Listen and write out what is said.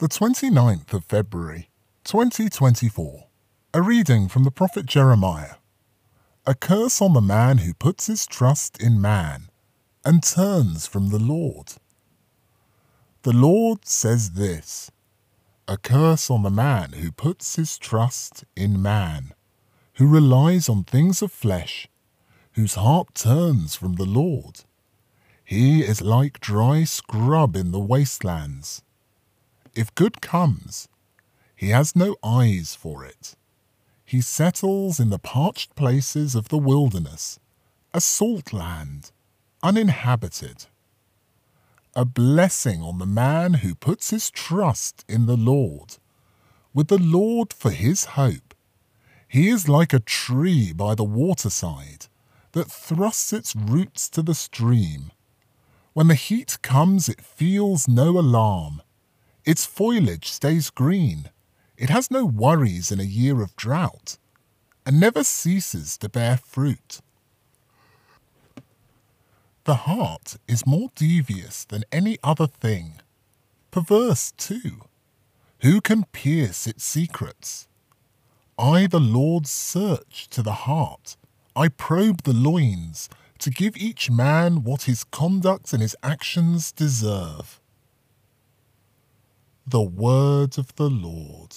The 29th of February, 2024. A reading from the prophet Jeremiah. A curse on the man who puts his trust in man and turns from the Lord. The Lord says this A curse on the man who puts his trust in man, who relies on things of flesh, whose heart turns from the Lord. He is like dry scrub in the wastelands if good comes, he has no eyes for it. He settles in the parched places of the wilderness, a salt land, uninhabited. A blessing on the man who puts his trust in the Lord. With the Lord for his hope, he is like a tree by the waterside that thrusts its roots to the stream. When the heat comes, it feels no alarm its foliage stays green. It has no worries in a year of drought, and never ceases to bear fruit. The heart is more devious than any other thing, perverse too. Who can pierce its secrets? I, the Lord, search to the heart. I probe the loins to give each man what his conduct and his actions deserve. The words of the Lord.